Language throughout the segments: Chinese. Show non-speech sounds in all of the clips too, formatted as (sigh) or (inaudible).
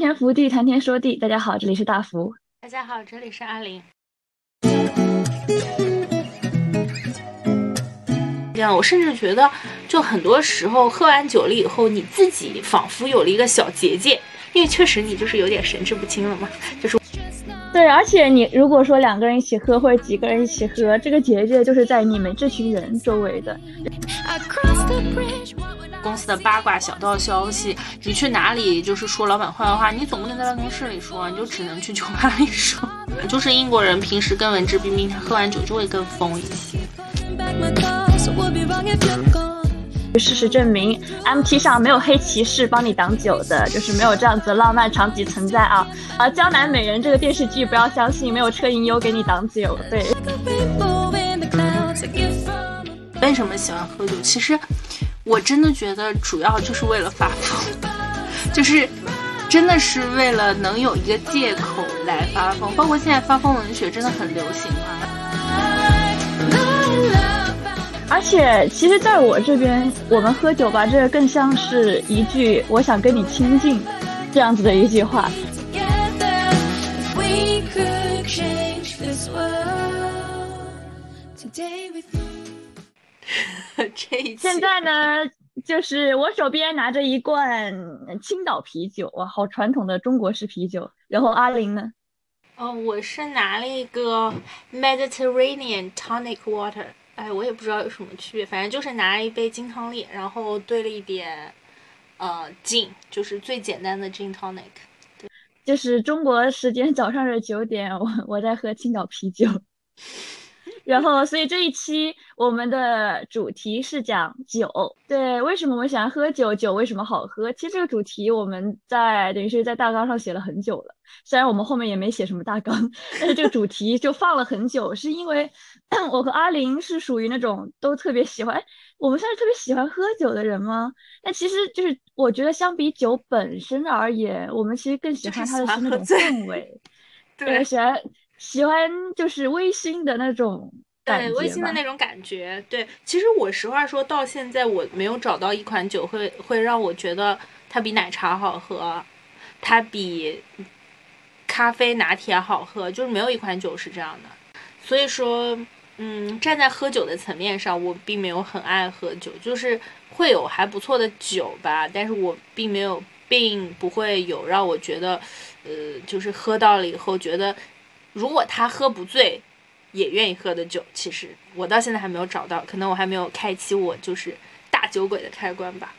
天福地，谈天说地。大家好，这里是大福。大家好，这里是阿林。这样，我甚至觉得，就很多时候喝完酒了以后，你自己仿佛有了一个小结界，因为确实你就是有点神志不清了嘛，就是。对，而且你如果说两个人一起喝，或者几个人一起喝，这个结界就是在你们这群人周围的。公司的八卦小道消息，你去哪里就是说老板坏话，你总不能在办公室里说，你就只能去酒吧里说。就是英国人平时更文质彬彬，他喝完酒就会更疯一些。事实证明，MT 上没有黑骑士帮你挡酒的，就是没有这样子的浪漫场景存在啊！啊，《江南美人》这个电视剧不要相信，没有车银优给你挡酒。对。为什么喜欢喝酒？其实，我真的觉得主要就是为了发疯，就是真的是为了能有一个借口来发疯。包括现在发疯文学真的很流行啊。而且，其实，在我这边，我们喝酒吧，这个更像是一句“我想跟你亲近”这样子的一句话。(laughs) 现在呢，就是我手边拿着一罐青岛啤酒，哇，好传统的中国式啤酒。然后阿玲呢？哦，我是拿了一个 Mediterranean Tonic Water。哎，我也不知道有什么区别，反正就是拿了一杯金汤力，然后兑了一点，呃，gin，就是最简单的 gin tonic。就是中国时间早上的九点，我我在喝青岛啤酒。然后，所以这一期我们的主题是讲酒。对，为什么我们喜欢喝酒？酒为什么好喝？其实这个主题我们在等于是在大纲上写了很久了，虽然我们后面也没写什么大纲，但是这个主题就放了很久，是因为 (clears throat) 我和阿林是属于那种都特别喜欢，我们算是特别喜欢喝酒的人吗？但其实就是我觉得相比酒本身而言，我们其实更喜欢它的是那种氛围，对，喜欢。喜欢就是微醺的那种，对微醺的那种感觉。对，其实我实话说到现在，我没有找到一款酒会会让我觉得它比奶茶好喝，它比咖啡拿铁好喝，就是没有一款酒是这样的。所以说，嗯，站在喝酒的层面上，我并没有很爱喝酒，就是会有还不错的酒吧，但是我并没有，并不会有让我觉得，呃，就是喝到了以后觉得。如果他喝不醉，也愿意喝的酒，其实我到现在还没有找到，可能我还没有开启我就是大酒鬼的开关吧。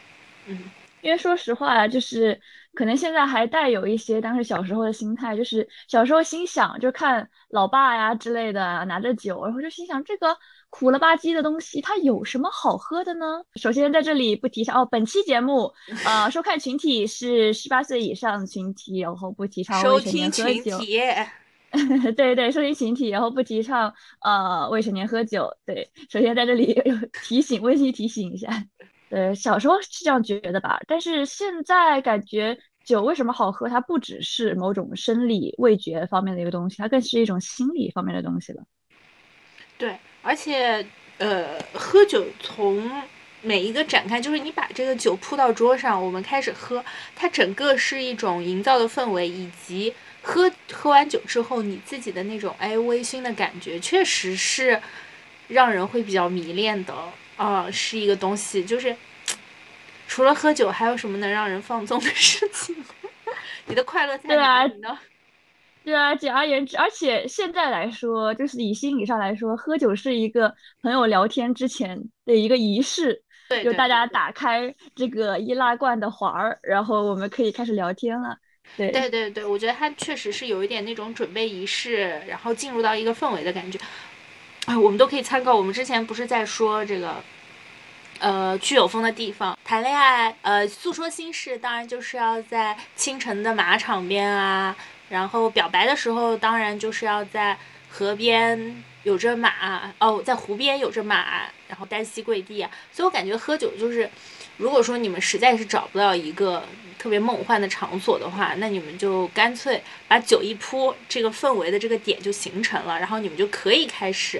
嗯，因为说实话，就是可能现在还带有一些当时小时候的心态，就是小时候心想，就看老爸呀之类的拿着酒，然后就心想这个苦了吧唧的东西，它有什么好喝的呢？首先在这里不提倡哦，本期节目呃收看群体是十八岁以上群体，然后不提倡未成年喝酒。(laughs) 对对，收听群体，然后不提倡呃未成年喝酒。对，首先在这里 (laughs) 提醒，温馨提醒一下。呃，小时候是这样觉得吧，但是现在感觉酒为什么好喝？它不只是某种生理味觉方面的一个东西，它更是一种心理方面的东西了。对，而且呃，喝酒从每一个展开，就是你把这个酒铺到桌上，我们开始喝，它整个是一种营造的氛围，以及。喝喝完酒之后，你自己的那种哎微醺的感觉，确实是让人会比较迷恋的啊，是一个东西。就是除了喝酒，还有什么能让人放纵的事情？(laughs) 你的快乐在哪里呢？(laughs) 对啊，简而言之，而且现在来说，就是以心理上来说，喝酒是一个朋友聊天之前的一个仪式。对，就大家打开这个易拉罐的环儿，然后我们可以开始聊天了。对对对对，我觉得它确实是有一点那种准备仪式，然后进入到一个氛围的感觉。哎，我们都可以参考。我们之前不是在说这个，呃，去有风的地方谈恋爱，呃，诉说心事，当然就是要在清晨的马场边啊。然后表白的时候，当然就是要在河边有着马，哦，在湖边有着马，然后单膝跪地啊。所以我感觉喝酒就是，如果说你们实在是找不到一个。特别梦幻的场所的话，那你们就干脆把酒一铺，这个氛围的这个点就形成了，然后你们就可以开始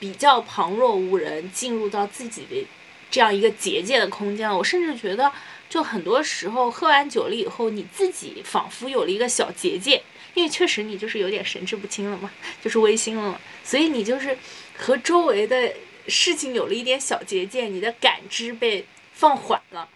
比较旁若无人，进入到自己的这样一个结界的空间了。我甚至觉得，就很多时候喝完酒了以后，你自己仿佛有了一个小结界，因为确实你就是有点神志不清了嘛，就是微醺了嘛，所以你就是和周围的事情有了一点小结界，你的感知被放缓了。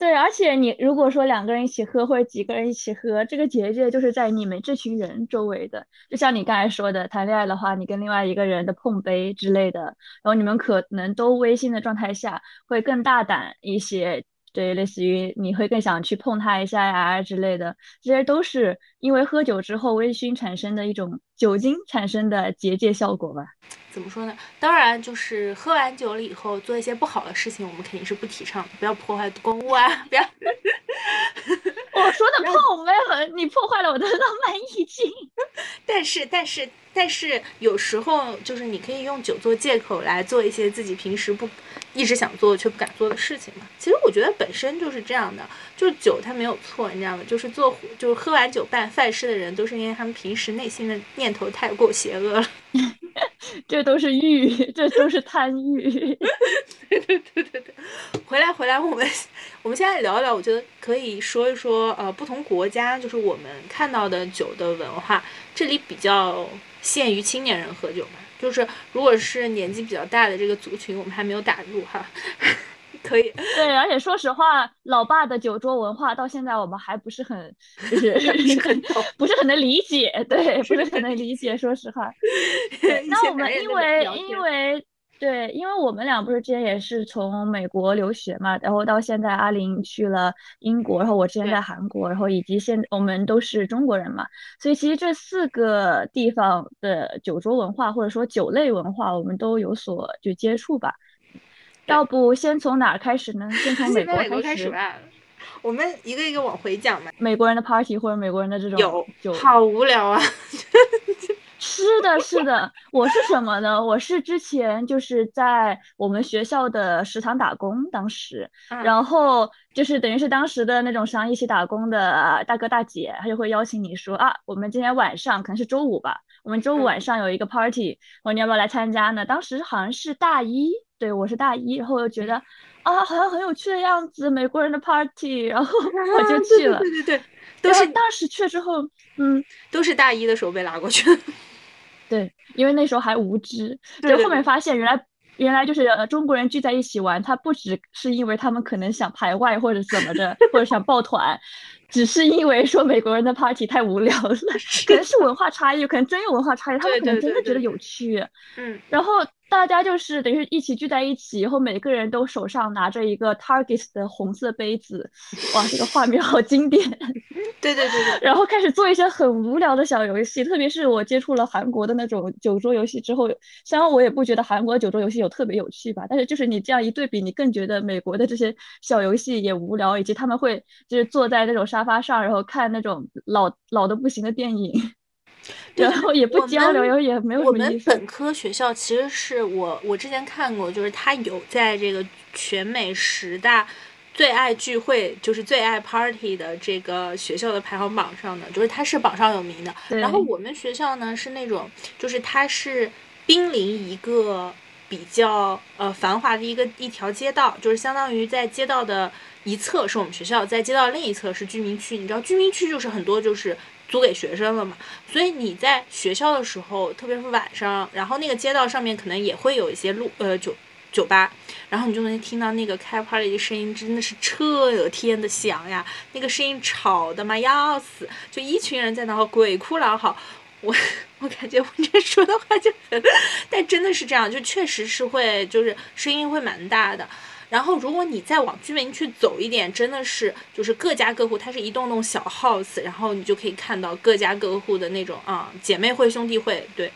对，而且你如果说两个人一起喝，或者几个人一起喝，这个结界就是在你们这群人周围的。就像你刚才说的，谈恋爱的话，你跟另外一个人的碰杯之类的，然后你们可能都微信的状态下，会更大胆一些。对，类似于你会更想去碰他一下呀之类的，这些都是因为喝酒之后微醺产生的一种酒精产生的结界效果吧？怎么说呢？当然，就是喝完酒了以后做一些不好的事情，我们肯定是不提倡的，不要破坏公物啊！(laughs) 不要。我说的泡没很，你破坏了我的浪漫意境。(laughs) 但是，但是，但是，有时候就是你可以用酒做借口来做一些自己平时不。一直想做却不敢做的事情嘛，其实我觉得本身就是这样的，就是酒它没有错，你知道吗？就是做就是喝完酒办坏事的人，都是因为他们平时内心的念头太过邪恶了。(laughs) 这都是欲，这都是贪欲。(laughs) 对对对对对，回来回来，我们我们现在聊一聊，我觉得可以说一说呃，不同国家就是我们看到的酒的文化，这里比较限于青年人喝酒嘛。就是如果是年纪比较大的这个族群，我们还没有打入哈，(laughs) 可以。对，而且说实话，老爸的酒桌文化到现在我们还不是很，就是 (laughs) 很 (laughs) 不是很能理解，对，不是很能理解。说实话，那我们因为因为。对，因为我们俩不是之前也是从美国留学嘛，然后到现在阿林去了英国，然后我之前在韩国，然后以及现我们都是中国人嘛，所以其实这四个地方的酒桌文化或者说酒类文化，我们都有所就接触吧。要不先从哪开始呢？先从美国开始吧。我们一个一个往回讲嘛。美国人的 party 或者美国人的这种酒，好无聊啊。(laughs) 是的，是的，我是什么呢？我是之前就是在我们学校的食堂打工，当时，然后就是等于是当时的那种食堂一起打工的大哥大姐，他就会邀请你说啊，我们今天晚上可能是周五吧，我们周五晚上有一个 party，我说你要不要来参加呢？当时好像是大一，对我是大一，然后我就觉得啊，好像很有趣的样子，美国人的 party，然后我就去了，对对对，都是当时去了之后，嗯，都是大一的时候被拉过去。对，因为那时候还无知，就后面发现原来原来就是呃中国人聚在一起玩，他不只是因为他们可能想排外或者怎么着，或者想抱团，只是因为说美国人的 party 太无聊了，(laughs) 可能是文化差异，可能真有文化差异，他们可能真的觉得有趣，嗯，然后。大家就是等于是一起聚在一起，然后每个人都手上拿着一个 Target 的红色杯子，哇，这个画面好经典。(laughs) 对对对对。然后开始做一些很无聊的小游戏，特别是我接触了韩国的那种酒桌游戏之后，虽然我也不觉得韩国酒桌游戏有特别有趣吧，但是就是你这样一对比，你更觉得美国的这些小游戏也无聊，以及他们会就是坐在那种沙发上，然后看那种老老的不行的电影。然后也不交流，也没有我们本科学校其实是我我之前看过，就是他有在这个全美十大最爱聚会，就是最爱 party 的这个学校的排行榜上的，就是他是榜上有名的。然后我们学校呢是那种，就是它是濒临一个比较呃繁华的一个一条街道，就是相当于在街道的一侧是我们学校，在街道另一侧是居民区。你知道居民区就是很多就是。租给学生了嘛？所以你在学校的时候，特别是晚上，然后那个街道上面可能也会有一些路呃酒酒吧，然后你就能听到那个开 party 的声音，真的是彻天的响呀！那个声音吵的嘛要死，就一群人在那鬼哭狼嚎。我我感觉我这说的话就很，但真的是这样，就确实是会，就是声音会蛮大的。然后，如果你再往居民区走一点，真的是就是各家各户，它是一栋栋小 house，然后你就可以看到各家各户的那种啊姐妹会、兄弟会，对，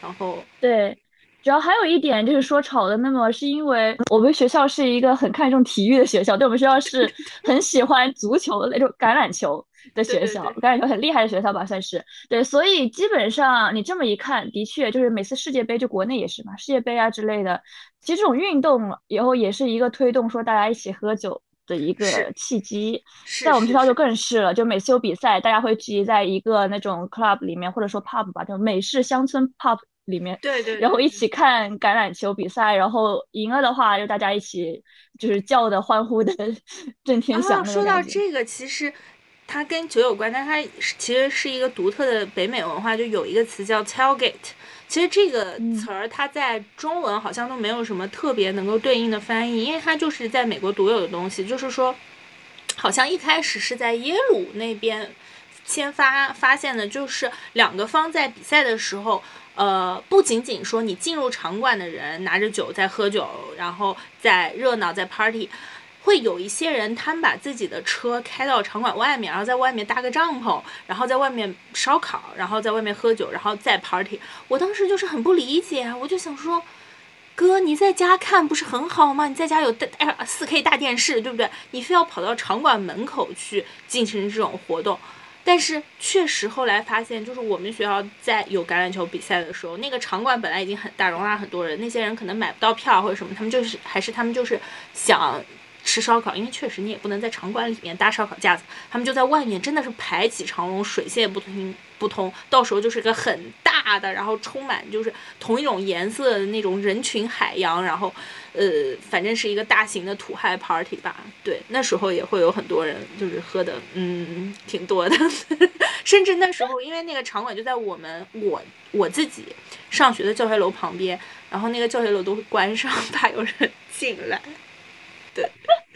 然后对，主要还有一点就是说吵的那么，是因为我们学校是一个很看重体育的学校，对我们学校是很喜欢足球的那种橄榄球。(laughs) 的学校，橄榄球很厉害的学校吧，算是。对，所以基本上你这么一看，的确就是每次世界杯，就国内也是嘛，世界杯啊之类的，其实这种运动以后也是一个推动说大家一起喝酒的一个契机，在我们学校就更是了，就每次有比赛，大家会聚集在一个那种 club 里面，或者说 pub 吧，就美式乡村 pub 里面，对对，然后一起看橄榄球比赛，然后赢了的话，就大家一起就是叫的欢呼的 (laughs) 震天响。说到这个，其实它跟酒有关，但它其实是一个独特的北美文化，就有一个词叫 tailgate。其实这个词儿它在中文好像都没有什么特别能够对应的翻译，因为它就是在美国独有的东西。就是说，好像一开始是在耶鲁那边先发发现的，就是两个方在比赛的时候，呃，不仅仅说你进入场馆的人拿着酒在喝酒，然后在热闹在 party。会有一些人，他们把自己的车开到场馆外面，然后在外面搭个帐篷，然后在外面烧烤，然后在外面喝酒，然后再 party。我当时就是很不理解，我就想说，哥，你在家看不是很好吗？你在家有大四 K 大电视，对不对？你非要跑到场馆门口去进行这种活动？但是确实后来发现，就是我们学校在有橄榄球比赛的时候，那个场馆本来已经很大，容纳很多人，那些人可能买不到票或者什么，他们就是还是他们就是想。吃烧烤，因为确实你也不能在场馆里面搭烧烤架子，他们就在外面，真的是排起长龙，水泄不通不通。到时候就是一个很大的，然后充满就是同一种颜色的那种人群海洋，然后呃，反正是一个大型的土嗨 party 吧。对，那时候也会有很多人，就是喝的嗯挺多的，(laughs) 甚至那时候因为那个场馆就在我们我我自己上学的教学楼旁边，然后那个教学楼都会关上，怕有人进来。对，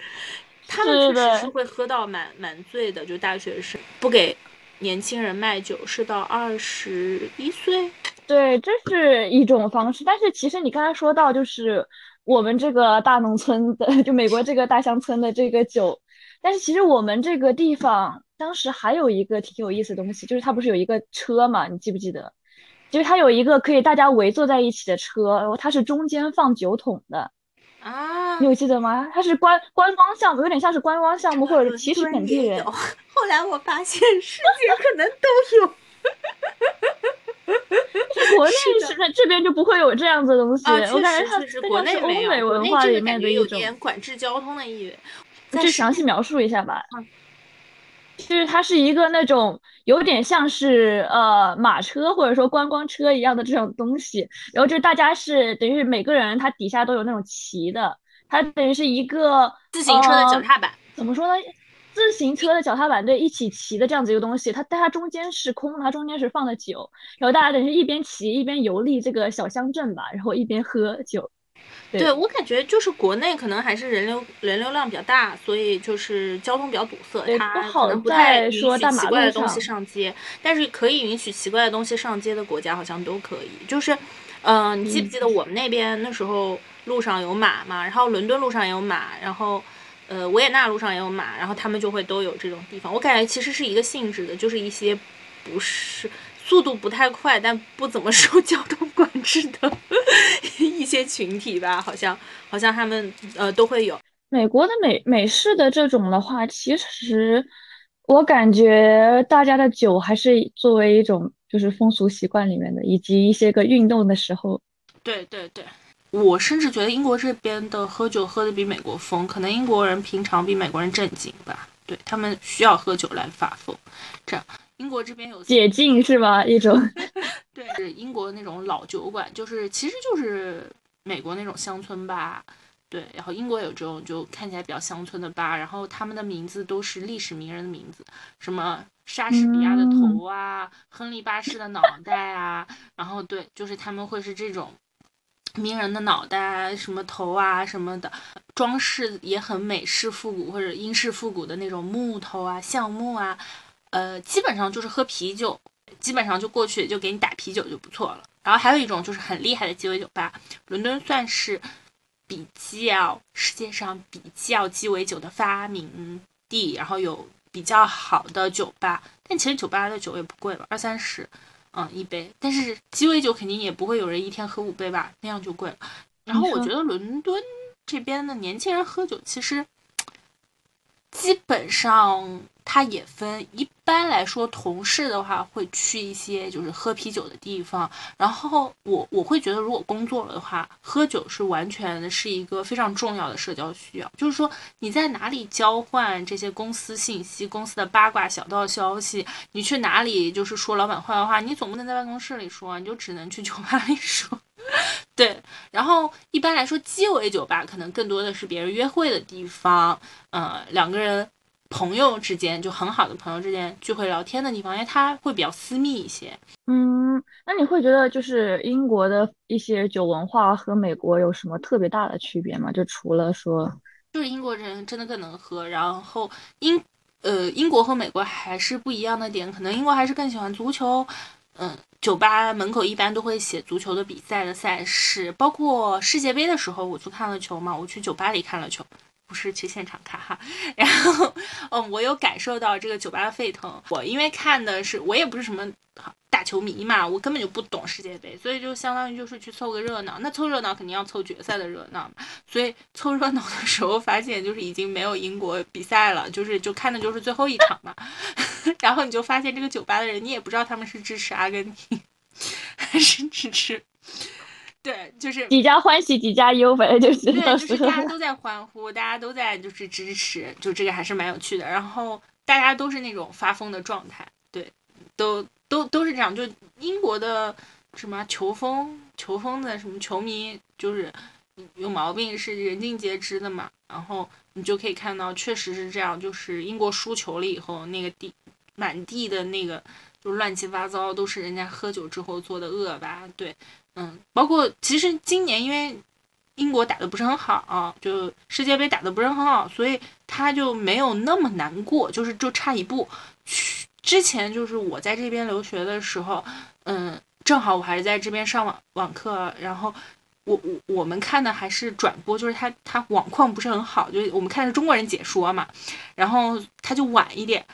(laughs) 他们确实是会喝到蛮蛮醉的，就大学生不给年轻人卖酒，是到二十一岁。对，这是一种方式。但是其实你刚才说到，就是我们这个大农村的，就美国这个大乡村的这个酒，但是其实我们这个地方当时还有一个挺有意思的东西，就是它不是有一个车嘛？你记不记得？就是它有一个可以大家围坐在一起的车，然后它是中间放酒桶的。啊，你有记得吗？它是观观光项目，有点像是观光项目，或者是歧视本地人。(laughs) 后来我发现世界可能都有，(laughs) 国内是这边就不会有这样子的东西。我感觉它是国内欧美文化里面的一种管制交通的意味。就详细描述一下吧。就是它是一个那种有点像是呃马车或者说观光车一样的这种东西，然后就是大家是等于每个人他底下都有那种骑的，它等于是一个自行车的脚踏板，怎么说呢？自行车的脚踏板对一起骑的这样子一个东西，它但它中间是空，它中间是放的酒，然后大家等于是一边骑一边游历这个小乡镇吧，然后一边喝酒。对我感觉就是国内可能还是人流人流量比较大，所以就是交通比较堵塞，它可能不太允许奇怪的东西上街。但是可以允许奇怪的东西上街的国家好像都可以。就是，嗯，你记不记得我们那边那时候路上有马嘛？然后伦敦路上也有马，然后呃维也纳路上也有马，然后他们就会都有这种地方。我感觉其实是一个性质的，就是一些不是。速度不太快，(laughs) 但不怎么受交通管制的 (laughs) 一些群体吧，好像好像他们呃都会有。美国的美美式的这种的话，其实我感觉大家的酒还是作为一种就是风俗习惯里面的，以及一些个运动的时候。对对对，我甚至觉得英国这边的喝酒喝的比美国疯，可能英国人平常比美国人正经吧，对他们需要喝酒来发疯，这样。英国这边有解禁是吗？一种 (laughs) 对，是英国那种老酒馆，就是其实就是美国那种乡村吧。对，然后英国有这种就看起来比较乡村的吧，然后他们的名字都是历史名人的名字，什么莎士比亚的头啊，亨利八世的脑袋啊，然后对，就是他们会是这种名人的脑袋、什么头啊什么的，装饰也很美式复古或者英式复古的那种木头啊、橡木啊。呃，基本上就是喝啤酒，基本上就过去就给你打啤酒就不错了。然后还有一种就是很厉害的鸡尾酒吧，伦敦算是比较世界上比较鸡尾酒的发明地，然后有比较好的酒吧。但其实酒吧的酒也不贵吧，二三十，嗯，一杯。但是鸡尾酒肯定也不会有人一天喝五杯吧，那样就贵了。然后我觉得伦敦这边的年轻人喝酒其实。基本上它也分，一般来说，同事的话会去一些就是喝啤酒的地方。然后我我会觉得，如果工作了的话，喝酒是完全是一个非常重要的社交需要。就是说你在哪里交换这些公司信息、公司的八卦小道消息，你去哪里就是说老板坏话，你总不能在办公室里说，你就只能去酒吧里说。(laughs) 对，然后一般来说，鸡尾酒吧可能更多的是别人约会的地方，呃，两个人朋友之间就很好的朋友之间聚会聊天的地方，因为它会比较私密一些。嗯，那你会觉得就是英国的一些酒文化和美国有什么特别大的区别吗？就除了说，就是英国人真的更能喝，然后英呃英国和美国还是不一样的点，可能英国还是更喜欢足球。嗯，酒吧门口一般都会写足球的比赛的赛事，包括世界杯的时候，我去看了球嘛，我去酒吧里看了球，不是去现场看哈。然后，嗯，我有感受到这个酒吧沸腾。我因为看的是，我也不是什么。大球迷嘛，我根本就不懂世界杯，所以就相当于就是去凑个热闹。那凑热闹肯定要凑决赛的热闹嘛，所以凑热闹的时候发现就是已经没有英国比赛了，就是就看的就是最后一场嘛。(laughs) 然后你就发现这个酒吧的人，你也不知道他们是支持阿根廷还是支持，对，就是几家欢喜几家忧，反正就是对，就是大家都在欢呼，大家都在就是支持，就这个还是蛮有趣的。然后大家都是那种发疯的状态，对，都。都都是这样，就英国的什么球风，球风的什么球迷就是有毛病，是人尽皆知的嘛。然后你就可以看到，确实是这样，就是英国输球了以后，那个地满地的那个就乱七八糟，都是人家喝酒之后做的恶吧？对，嗯，包括其实今年因为英国打的不是很好，就世界杯打的不是很好，所以他就没有那么难过，就是就差一步去。之前就是我在这边留学的时候，嗯，正好我还是在这边上网网课，然后我我我们看的还是转播，就是他他网况不是很好，就我们看的中国人解说嘛，然后他就晚一点，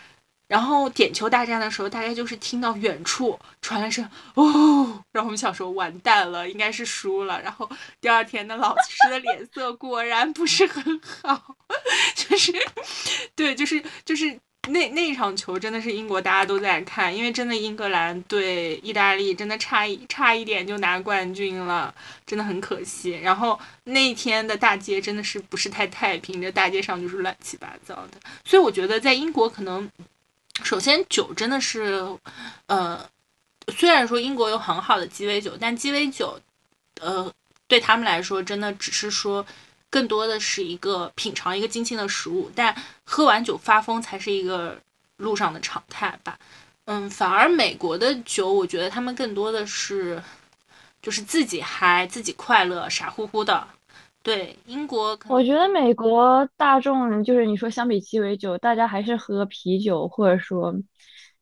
然后点球大战的时候，大概就是听到远处传来声哦，然后我们想说完蛋了，应该是输了，然后第二天的老师的脸色果然不是很好，(laughs) 就是对，就是就是。那那场球真的是英国大家都在看，因为真的英格兰对意大利真的差一差一点就拿冠军了，真的很可惜。然后那一天的大街真的是不是太太平，这大街上就是乱七八糟的。所以我觉得在英国可能，首先酒真的是，呃，虽然说英国有很好的鸡尾酒，但鸡尾酒，呃，对他们来说真的只是说。更多的是一个品尝一个精心的食物，但喝完酒发疯才是一个路上的常态吧。嗯，反而美国的酒，我觉得他们更多的是就是自己嗨、自己快乐、傻乎乎的。对，英国，我觉得美国大众就是你说相比鸡尾酒，大家还是喝啤酒或者说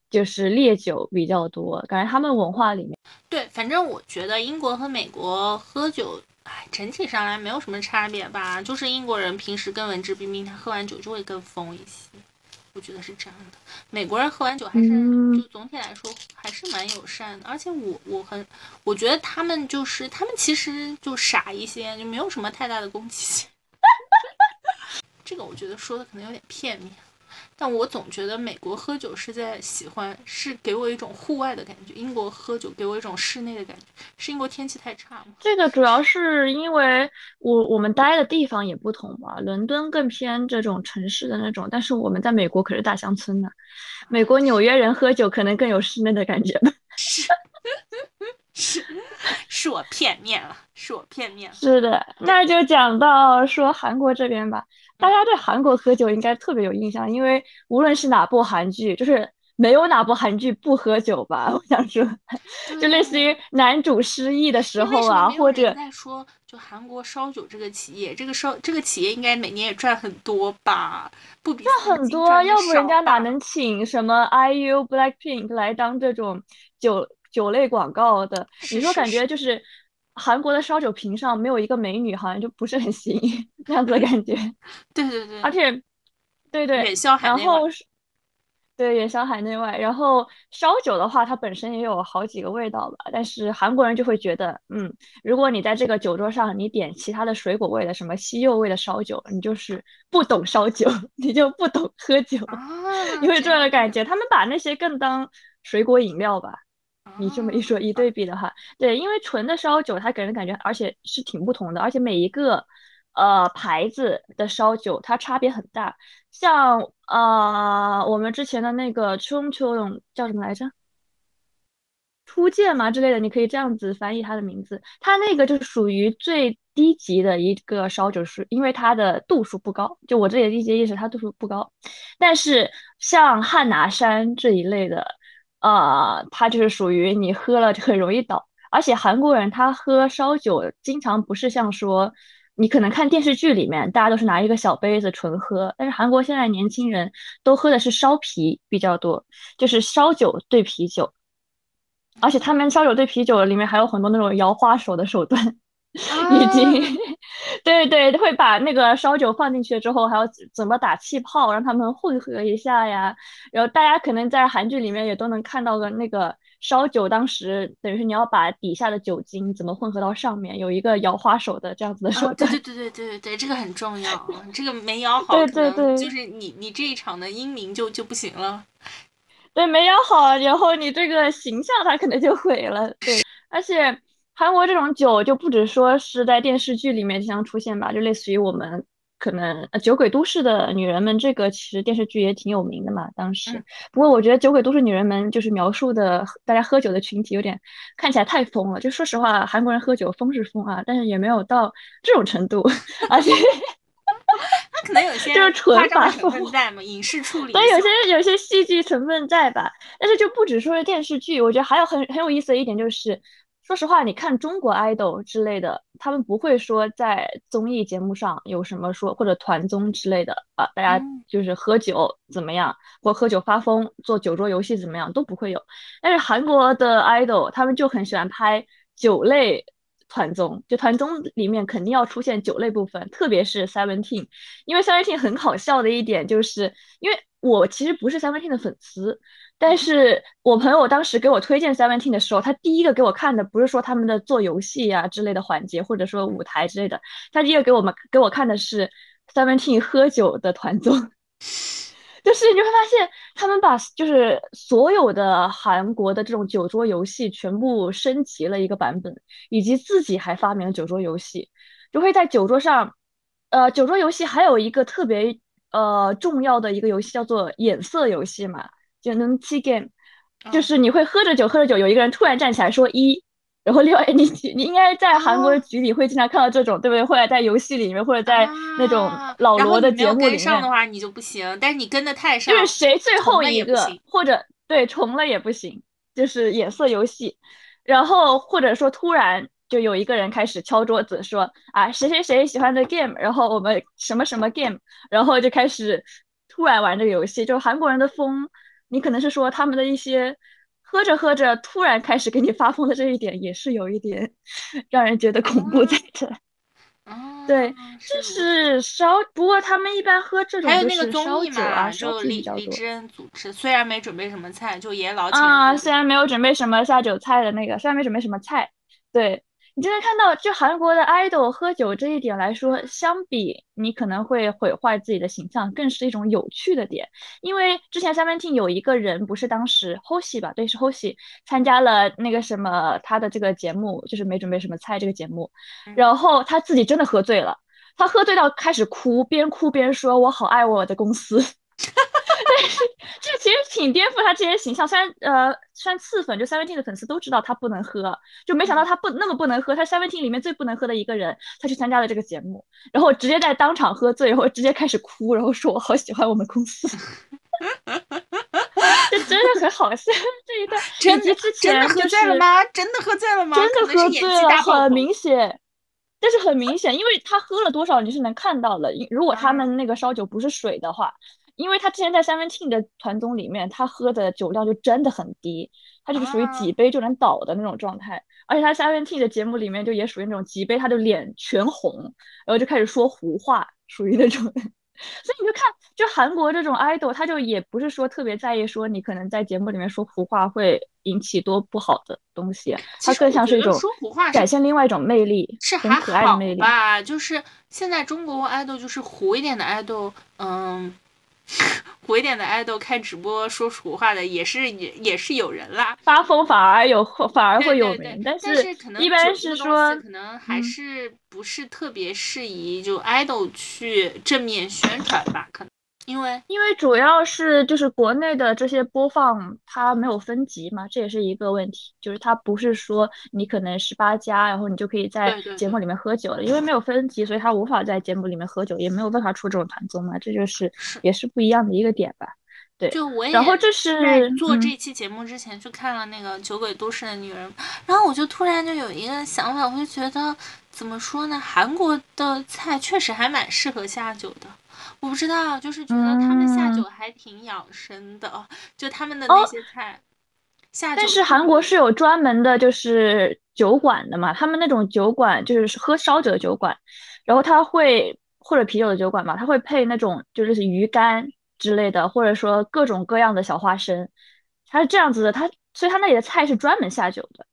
就是烈酒比较多，感觉他们文化里面。对，反正我觉得英国和美国喝酒。哎，整体上来没有什么差别吧，就是英国人平时更文质彬彬，他喝完酒就会更疯一些，我觉得是这样的。美国人喝完酒还是就总体来说还是蛮友善的，而且我我很我觉得他们就是他们其实就傻一些，就没有什么太大的攻击性。(laughs) 这个我觉得说的可能有点片面。但我总觉得美国喝酒是在喜欢，是给我一种户外的感觉；英国喝酒给我一种室内的感觉。是英国天气太差吗？这个主要是因为我我们待的地方也不同吧。伦敦更偏这种城市的那种，但是我们在美国可是大乡村呢。美国纽约人喝酒可能更有室内的感觉吧。是 (laughs) 是是我片面了，是我片面。是的，那就讲到说韩国这边吧。大家对韩国喝酒应该特别有印象，因为无论是哪部韩剧，就是没有哪部韩剧不喝酒吧？(laughs) 我想说，就类似于男主失忆的时候啊，或者在说，就韩国烧酒这个企业，这个烧这个企业应该每年也赚很多吧？不比赚很多，要不人家哪能请什么 IU、Blackpink 来当这种酒酒类广告的？你说感觉就是。韩国的烧酒瓶上没有一个美女，好像就不是很吸引 (laughs) 那样子的感觉。对对对，而且，对对，然后，对，远销海内外。然后烧酒的话，它本身也有好几个味道吧，但是韩国人就会觉得，嗯，如果你在这个酒桌上你点其他的水果味的，什么西柚味的烧酒，你就是不懂烧酒，(laughs) 你就不懂喝酒，你会这样的感觉。他们把那些更当水果饮料吧。你这么一说一对比的话，对，因为纯的烧酒它给人感觉，而且是挺不同的，而且每一个呃牌子的烧酒它差别很大。像呃我们之前的那个春秋龙叫什么来着？初见嘛之类的，你可以这样子翻译它的名字。它那个就属于最低级的一个烧酒，是因为它的度数不高。就我这里的理解意思，它度数不高。但是像汉拿山这一类的。呃，它就是属于你喝了就很容易倒，而且韩国人他喝烧酒经常不是像说，你可能看电视剧里面大家都是拿一个小杯子纯喝，但是韩国现在年轻人都喝的是烧啤比较多，就是烧酒兑啤酒，而且他们烧酒兑啤酒里面还有很多那种摇花手的手段。(laughs) 已经，对对，会把那个烧酒放进去之后，还要怎么打气泡，让他们混合一下呀。然后大家可能在韩剧里面也都能看到个那个烧酒，当时等于是你要把底下的酒精怎么混合到上面，有一个摇花手的这样子的手段。对对对对对对对，这个很重要，这个没摇好，对对对，就是你你这一场的英明就就不行了。对，没摇好，然后你这个形象它可能就毁了。对，而且。韩国这种酒就不止说是在电视剧里面经常出现吧，就类似于我们可能《酒鬼都市的女人们》这个其实电视剧也挺有名的嘛，当时。不过我觉得《酒鬼都市女人们》就是描述的大家喝酒的群体有点看起来太疯了。就说实话，韩国人喝酒疯是疯啊，但是也没有到这种程度，而且 (laughs) 他可能有些就是纯把成分在嘛，影视处理。所以有些有些戏剧成分在吧，但是就不止说是电视剧，我觉得还有很很有意思的一点就是。说实话，你看中国 idol 之类的，他们不会说在综艺节目上有什么说或者团综之类的啊，大家就是喝酒怎么样，或喝酒发疯，做酒桌游戏怎么样都不会有。但是韩国的 idol 他们就很喜欢拍酒类团综，就团综里面肯定要出现酒类部分，特别是 Seventeen，因为 Seventeen 很好笑的一点就是，因为我其实不是 Seventeen 的粉丝。但是我朋友当时给我推荐 Seventeen 的时候，他第一个给我看的不是说他们的做游戏呀之类的环节，或者说舞台之类的，他第一个给我们给我看的是 Seventeen 喝酒的团综，(laughs) 就是你会发现他们把就是所有的韩国的这种酒桌游戏全部升级了一个版本，以及自己还发明了酒桌游戏，就会在酒桌上，呃，酒桌游戏还有一个特别呃重要的一个游戏叫做眼色游戏嘛。就能七 game，就是你会喝着酒喝着酒，有一个人突然站起来说一，然后另外 (laughs) 你你应该在韩国的局里会经常看到这种，对不对？或者在游戏里面，或者在那种老罗的节目里面。上的话你就不行，但是你跟的太上，就是谁最后一个，或者对重了也不行，就是眼色游戏。然后或者说突然就有一个人开始敲桌子说啊谁谁谁喜欢的 game，然后我们什么什么 game，然后就开始突然玩这个游戏，就韩国人的风。你可能是说他们的一些喝着喝着突然开始给你发疯的这一点，也是有一点 (laughs) 让人觉得恐怖在这。哦，对，就是烧。不过他们一般喝这种还有那个综艺嘛，就李李智恩主持，虽然没准备什么菜，就也老请。啊，虽然没有准备什么下酒菜的那个，虽然没准备什么菜，对。你就能看到，就韩国的 idol 喝酒这一点来说，相比你可能会毁坏自己的形象，更是一种有趣的点。因为之前 Seventeen 有一个人，不是当时 Hoshi 吧？对，是 Hoshi 参加了那个什么他的这个节目，就是没准备什么菜这个节目，然后他自己真的喝醉了，他喝醉到开始哭，边哭边说：“我好爱我的公司。” (laughs) 但 (laughs) 是这其实挺颠覆他这些形象。虽然呃，虽然次粉就 Seventeen 的粉丝都知道他不能喝，就没想到他不那么不能喝。他 Seventeen 里面最不能喝的一个人，他去参加了这个节目，然后直接在当场喝醉，然后直接开始哭，然后说我好喜欢我们公司。(laughs) 这真的很好笑，这一段真的真的喝醉了吗？真的喝醉了吗？真的喝醉了，很明显。但是很明显，因为他喝了多少你是能看到的。如果他们那个烧酒不是水的话。因为他之前在 Seventeen 的团综里面，他喝的酒量就真的很低，他就是属于几杯就能倒的那种状态。而且他 Seventeen 的节目里面就也属于那种几杯他就脸全红，然后就开始说胡话，属于那种 (laughs) 所以你就看，就韩国这种 idol，他就也不是说特别在意说你可能在节目里面说胡话会引起多不好的东西，他更像是一种说胡话展现另外一种魅力，是很可爱的魅力吧？就是现在中国 idol 就是糊一点的 idol，嗯。(laughs) 火一点的爱豆开直播说苦话的也是也也是有人啦，发疯反而有反而会有名，但是可能一般是说可能还是不是特别适宜就爱豆去正面宣传吧，可能。因为因为主要是就是国内的这些播放它没有分级嘛，这也是一个问题。就是它不是说你可能十八加，然后你就可以在节目里面喝酒了，因为没有分级，所以它无法在节目里面喝酒，也没有办法出这种团综嘛，这就是也是不一样的一个点吧。对，就我也然后这是做这期节目之前去看了那个《酒鬼都市的女人》，然后我就突然就有一个想法，我就觉得怎么说呢，韩国的菜确实还蛮适合下酒的。我不知道，就是觉得他们下酒还挺养生的，就他们的那些菜下酒。但是韩国是有专门的，就是酒馆的嘛，他们那种酒馆就是喝烧酒的酒馆，然后他会或者啤酒的酒馆嘛，他会配那种就是鱼干之类的，或者说各种各样的小花生，他是这样子的，他所以他那里的菜是专门下酒的。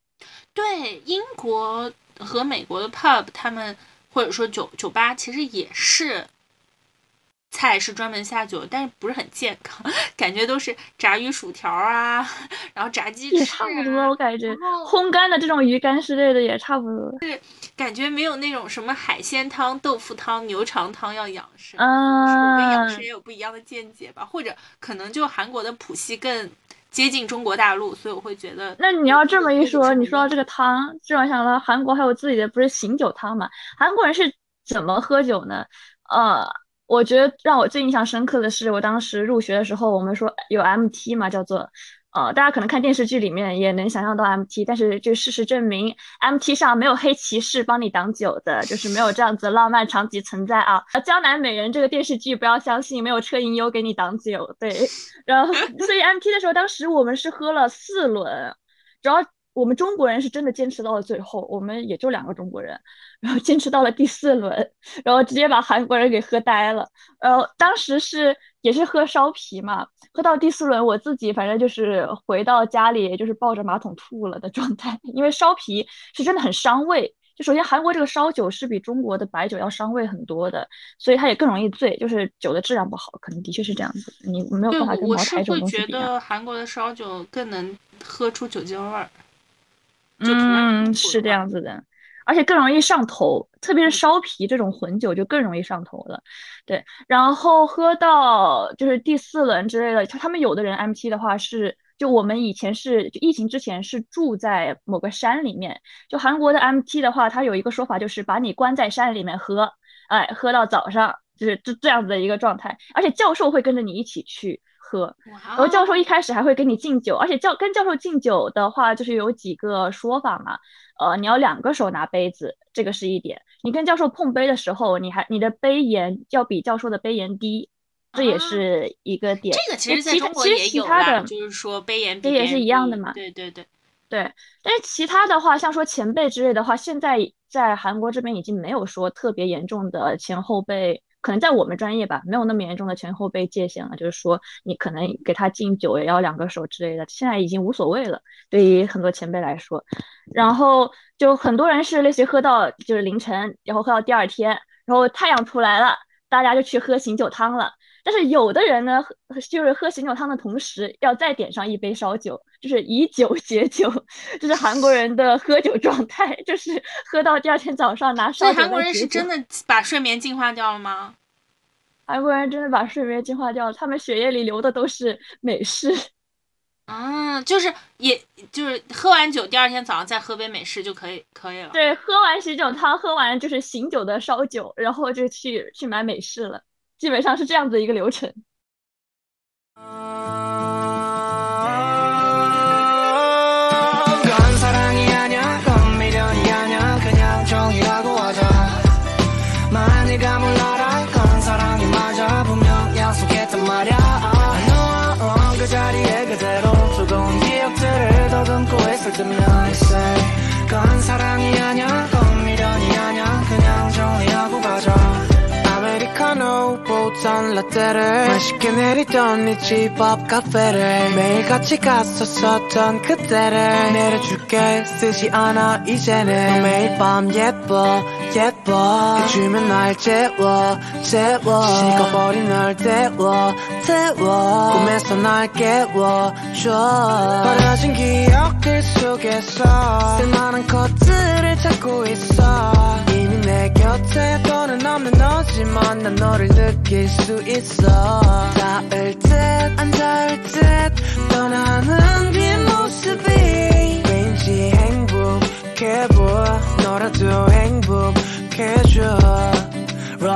对，英国和美国的 pub 他们或者说酒酒吧其实也是。菜是专门下酒，但是不是很健康，感觉都是炸鱼薯条啊，然后炸鸡翅，也差不多，我感觉烘干的这种鱼干之类的也差不多，是感觉没有那种什么海鲜汤、豆腐汤、牛肠汤要养生。嗯，跟养生也有不一样的见解吧，或者可能就韩国的谱系更接近中国大陆，所以我会觉得。那你要这么一说，你说到这个汤，就让想到韩国还有自己的不是醒酒汤嘛？韩国人是怎么喝酒呢？呃。我觉得让我最印象深刻的是，我当时入学的时候，我们说有 MT 嘛，叫做，呃，大家可能看电视剧里面也能想象到 MT，但是就事实证明，MT 上没有黑骑士帮你挡酒的，就是没有这样子浪漫场景存在啊。江南美人这个电视剧不要相信，没有车银优给你挡酒，对。(laughs) 然后，所以 MT 的时候，当时我们是喝了四轮，主要。我们中国人是真的坚持到了最后，我们也就两个中国人，然后坚持到了第四轮，然后直接把韩国人给喝呆了。然后当时是也是喝烧啤嘛，喝到第四轮，我自己反正就是回到家里就是抱着马桶吐了的状态，(laughs) 因为烧啤是真的很伤胃。就首先韩国这个烧酒是比中国的白酒要伤胃很多的，所以它也更容易醉，就是酒的质量不好，可能的确是这样子。你没有办法跟茅台这种东西比。我是会觉得韩国的烧酒更能喝出酒精味儿。嗯，是这样子的，而且更容易上头，特别是烧啤这种混酒就更容易上头了。对，然后喝到就是第四轮之类的，他们有的人 MT 的话是，就我们以前是就疫情之前是住在某个山里面，就韩国的 MT 的话，它有一个说法就是把你关在山里面喝，哎，喝到早上，就是这这样子的一个状态，而且教授会跟着你一起去。喝，然后教授一开始还会给你敬酒，而且教跟教授敬酒的话，就是有几个说法嘛。呃，你要两个手拿杯子，这个是一点。你跟教授碰杯的时候，你还你的杯沿要比教授的杯沿低，这也是一个点。这个其实在中国也有的，就是说杯沿低也是一样的嘛。对对对对，但是其他的话，像说前辈之类的话，现在在韩国这边已经没有说特别严重的前后辈。可能在我们专业吧，没有那么严重的前后辈界限了。就是说，你可能给他敬酒也要两个手之类的，现在已经无所谓了。对于很多前辈来说，然后就很多人是类似于喝到就是凌晨，然后喝到第二天，然后太阳出来了，大家就去喝醒酒汤了。但是有的人呢，就是喝醒酒汤的同时，要再点上一杯烧酒，就是以酒解酒，这是韩国人的喝酒状态，就是喝到第二天早上拿烧酒。韩国人是真的把睡眠净化掉了吗？韩国人真的把睡眠净化掉了，他们血液里流的都是美式。嗯，就是也就是喝完酒，第二天早上再喝杯美式就可以，可以了。对，喝完醒酒汤，喝完就是醒酒的烧酒，然后就去去买美式了。基本上是这样子一个流程。 라떼를 맛있게 내리던 네 집 앞 카페를 매일같이 갔었었던 그때를 내려줄게. 쓰지 않아 이제는. 매일 밤 예뻐 예뻐. 해주면 날 재워 재워. 식어버린 널 태워 태워. 꿈에서 날 깨워줘. 버려진 기억들 속에서 쓸만한 것들을 찾고 있어. 이미 내 곁에 더는 없는 너지만 난 너를 느낄 수 있어 닿을 듯 안 닿을 듯 떠나는 뒷모습이 왠지 행복해 보여 너라도 행복해져 Run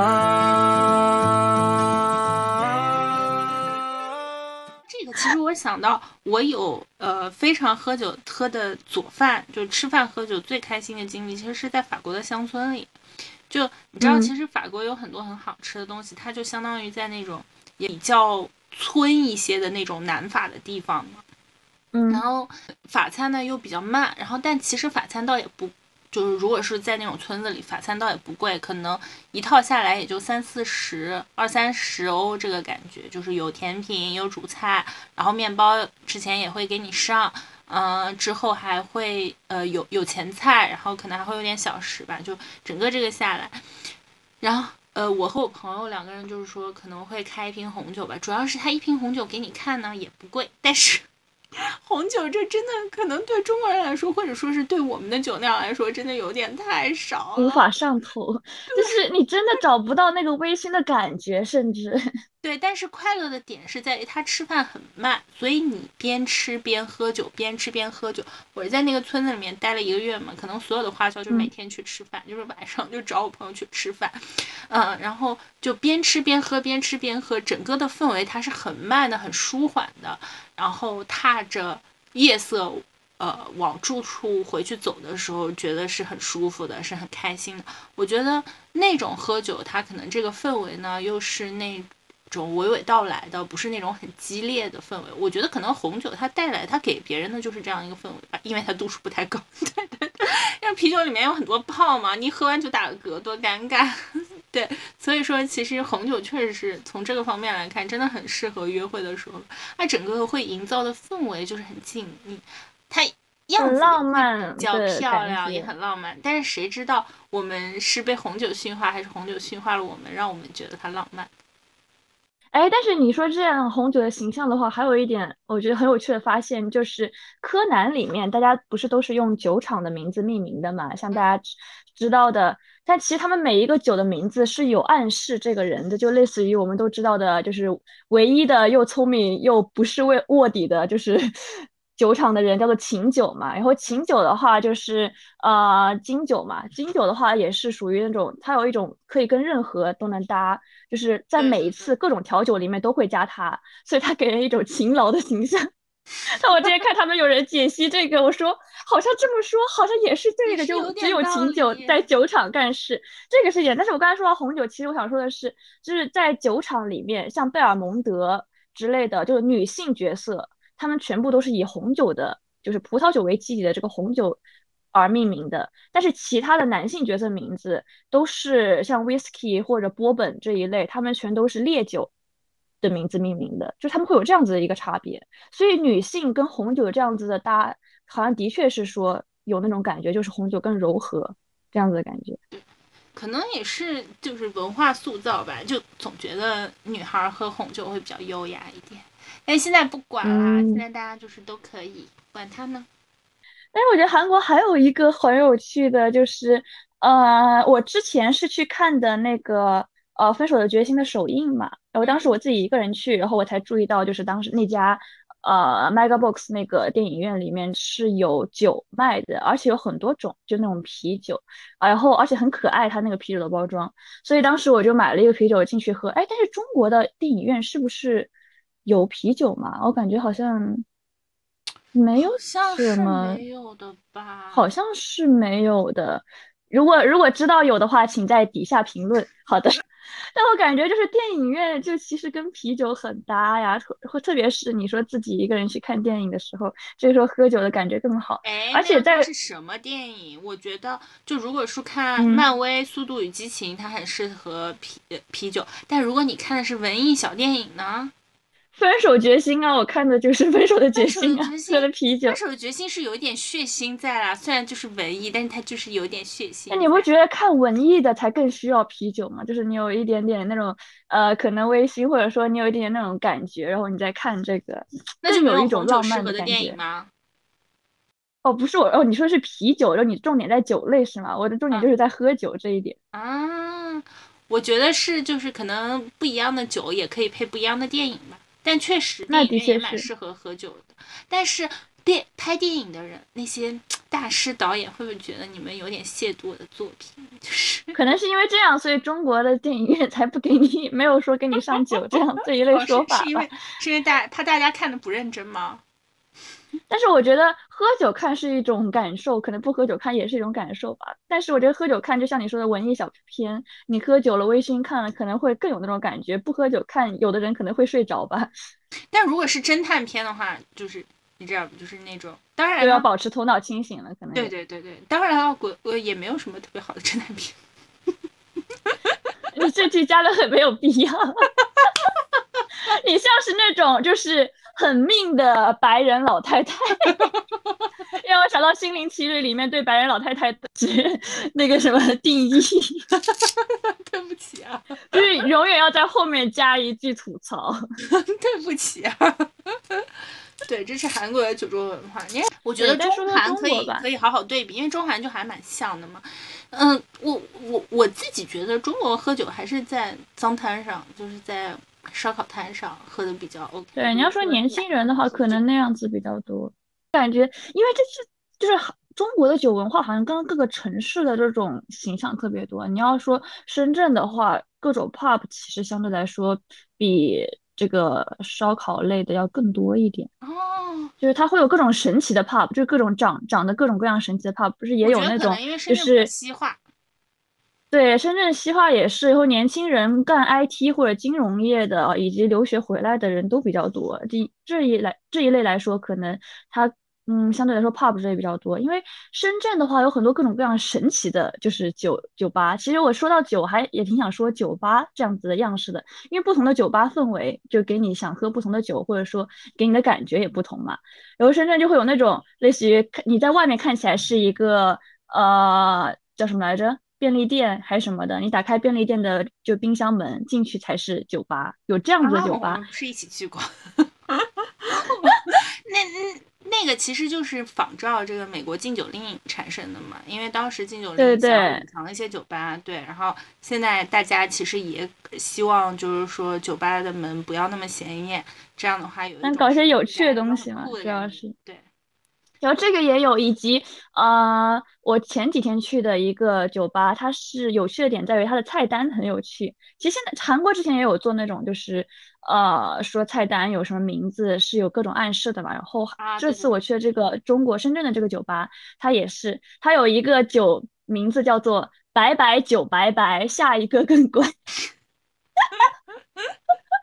这个其实我想到，我有呃非常喝酒喝的佐饭，就是吃饭喝酒最开心的经历，其实是在法国的乡村里。 就你知道，嗯其实法国有很多很好吃的东西，它就相当于在那种也比较村一些的那种南法的地方嘛。嗯然后法餐呢又比较慢，然后但其实法餐倒也不，就是如果是在那种村子里，法餐倒也不贵，可能一套下来也就三四十、二三十欧这个感觉，就是有甜品、有主菜，然后面包之前也会给你上，嗯、之后还会呃有有前菜，然后可能还会有点小食吧，就整个这个下来，然后。呃，我和我朋友两个人就是说可能会开一瓶红酒吧，主要是他一瓶红酒给你看呢也不贵，但是 (laughs) 红酒这真的可能对中国人来说，或者说是对我们的酒量来说，真的有点太少。无法上头，(laughs) 就是你真的找不到那个微醺的感觉，甚至对，但是快乐的点是在于他吃饭很慢，所以你边吃边喝酒，边吃边喝酒。我是在那个村子里面待了一个月嘛，可能所有的花销就是每嗯天去吃饭，就是晚上就找我朋友去吃饭，嗯，然后就边吃边喝，边吃边喝，整个的氛围它是很慢的、很舒缓的，然后踏着夜色。呃，往住处回去走的时候，觉得是很舒服的，是很开心的。我觉得那种喝酒，它可能这个氛围呢，又是那种娓娓道来的，不是那种很激烈的氛围。我觉得可能红酒它带来，它给别人的就是这样一个氛围吧，因为它度数不太高。(laughs) 对对对，因为啤酒里面有很多泡嘛，你喝完就打个嗝，多尴尬。(laughs) 对，所以说其实红酒确实是从这个方面来看，真的很适合约会的时候。它整个会营造的氛围就是很静谧，它样子很浪漫比较漂亮，也。很浪漫。但是谁知道我们是被红酒驯化，还是红酒驯化了我们，让我们觉得它浪漫？哎，但是你说这样红酒的形象的话，还有一点我觉得很有趣的发现，就是柯南里面大家不是都是用酒厂的名字命名的嘛？像大家知知道的，但其实他们每一个酒的名字是有暗示这个人的，就类似于我们都知道的，就是唯一的又聪明又不是为卧底的，就是酒厂的人叫做琴酒嘛。然后琴酒的话就是呃金酒嘛，金酒的话也是属于那种它有一种可以跟任何都能搭。就是在每一次各种调酒里面都会加它，所以它给人一种勤劳的形象。(laughs) 但我之前看他们有人解析这个，我说好像这么说好像也是对的，就只有琴酒在酒厂干事，这个是一点。但是我刚才说到红酒，其实我想说的是，就是在酒厂里面，像贝尔蒙德之类的，就是女性角色，他们全部都是以红酒的，就是葡萄酒为基底的这个红酒而命名的。但是其他的男性角色名字都是像 whisky 或者波本这一类，他们全都是烈酒的名字命名的，就他们会有这样子的一个差别。所以女性跟红酒这样子的搭，好像的确是说有那种感觉，就是红酒更柔和这样子的感觉。可能也是就是文化塑造吧，就总觉得女孩喝红酒会比较优雅一点。但现在不管啦，嗯现在大家就是都可以管他呢。但是我觉得韩国还有一个很有趣的，就是呃，我之前是去看的那个呃《分手的决心》的首映嘛，然后当时我自己一个人去，然后我才注意到，就是当时那家呃 Mega Box 那个电影院里面是有酒卖的，而且有很多种，就那种啤酒，啊然后而且很可爱，它那个啤酒的包装，所以当时我就买了一个啤酒进去喝。哎，但是中国的电影院是不是有啤酒吗？我感觉好像没有好像是什么。没有的吧？好像是没有的。如果如果知道有的话，请在底下评论。好的，(laughs) 但我感觉就是电影院就其实跟啤酒很搭呀，特特别是你说自己一个人去看电影的时候，这个时候喝酒的感觉更好。哎，而且在是什么电影？我觉得就如果是看嗯漫威《速度与激情》，它很适合啤呃啤酒，但如果你看的是文艺小电影呢？分手决心啊，我看的就是分手的决心啊喝了啤酒分。手的决心是有一点血腥在啦，虽然就是文艺，但是它就是有点血腥。那你不觉得看文艺的才更需要啤酒吗？就是你有一点点那种呃，可能微醺，或者说你有一点点那种感觉，然后你再看这个，那就没有一种浪漫的感觉。电影吗？哦，不是我哦，你说是啤酒，然后你重点在酒类是吗？我的重点啊就是在喝酒这一点。啊，我觉得是，就是可能不一样的酒也可以配不一样的电影吧。但确实，那电影院的确是也蛮适合喝酒的。但是电拍电影的人，那些大师导演会不会觉得你们有点亵渎我的作品？(laughs) 就是可能是因为这样，所以中国的电影院才不给你，没有说给你上酒这样这一类说法吧是因为。是因为大怕大家看的不认真吗？但是我觉得喝酒看是一种感受，可能不喝酒看也是一种感受吧。但是我觉得喝酒看，就像你说的文艺小片，你喝酒了微醺看了，可能会更有那种感觉。不喝酒看，有的人可能会睡着吧，(laughs) 但如果是侦探片的话，就是你知道，就是那种，当然就要，保持头脑清醒了，可能对对对对，当然了，国呃也没有什么特别好的侦探片。(laughs) 你这句加的很没有必要。(laughs) 你像是那种就是很命的白人老太太，(laughs) 让我想到《心灵奇旅》里面对白人老太太的 (laughs) 那个什么定义，对不起啊，就是永远要在后面加一句吐槽。(laughs) 对不起啊。对，这是韩国的酒桌文化。因为我觉得中韩可以可以好好对比，因为中韩就还蛮像的嘛。嗯，我我我自己觉得中国喝酒还是在脏摊上，就是在烧烤摊上喝的比较 OK。对，你要说年轻人的话，可能那样子比较多。感觉，因为这是就是中国的酒文化，好像跟各个城市的这种形象特别多。你要说深圳的话，各种 pub 其实相对来说比这个烧烤类的要更多一点。哦，就是它会有各种神奇的 pub，就是各种长长得各种各样神奇的 pub，不是也有那种就是西化，对，深圳西化也是，以后年轻人干 IT 或者金融业的，以及留学回来的人都比较多。这这一来这一类来说，可能它嗯相对来说 pub 这也比较多。因为深圳的话有很多各种各样神奇的，就是酒酒吧。其实我说到酒，还也挺想说酒吧这样子的样式的，因为不同的酒吧氛围就给你想喝不同的酒，或者说给你的感觉也不同嘛。然后深圳就会有那种类似于你在外面看起来是一个呃叫什么来着？便利店还是什么的，你打开便利店的就冰箱门进去才是酒吧，有这样子的啊我酒吧是一起去过。(laughs) 那那那个其实就是仿照这个美国禁酒令产生的嘛，因为当时禁酒令想对藏一些酒吧，对，然后现在大家其实也希望就是说酒吧的门不要那么显眼，这样的话有一但种搞些有趣的东西嘛主要是对。然后这个也有，以及呃，我前几天去的一个酒吧，它是有趣的点在于它的菜单很有趣。其实现在韩国之前也有做那种，就是呃说菜单有什么名字是有各种暗示的嘛。然后这次我去的这个中国深圳的这个酒吧，它也是，它有一个酒名字叫做“白白酒白白，下一个更乖。(laughs) ”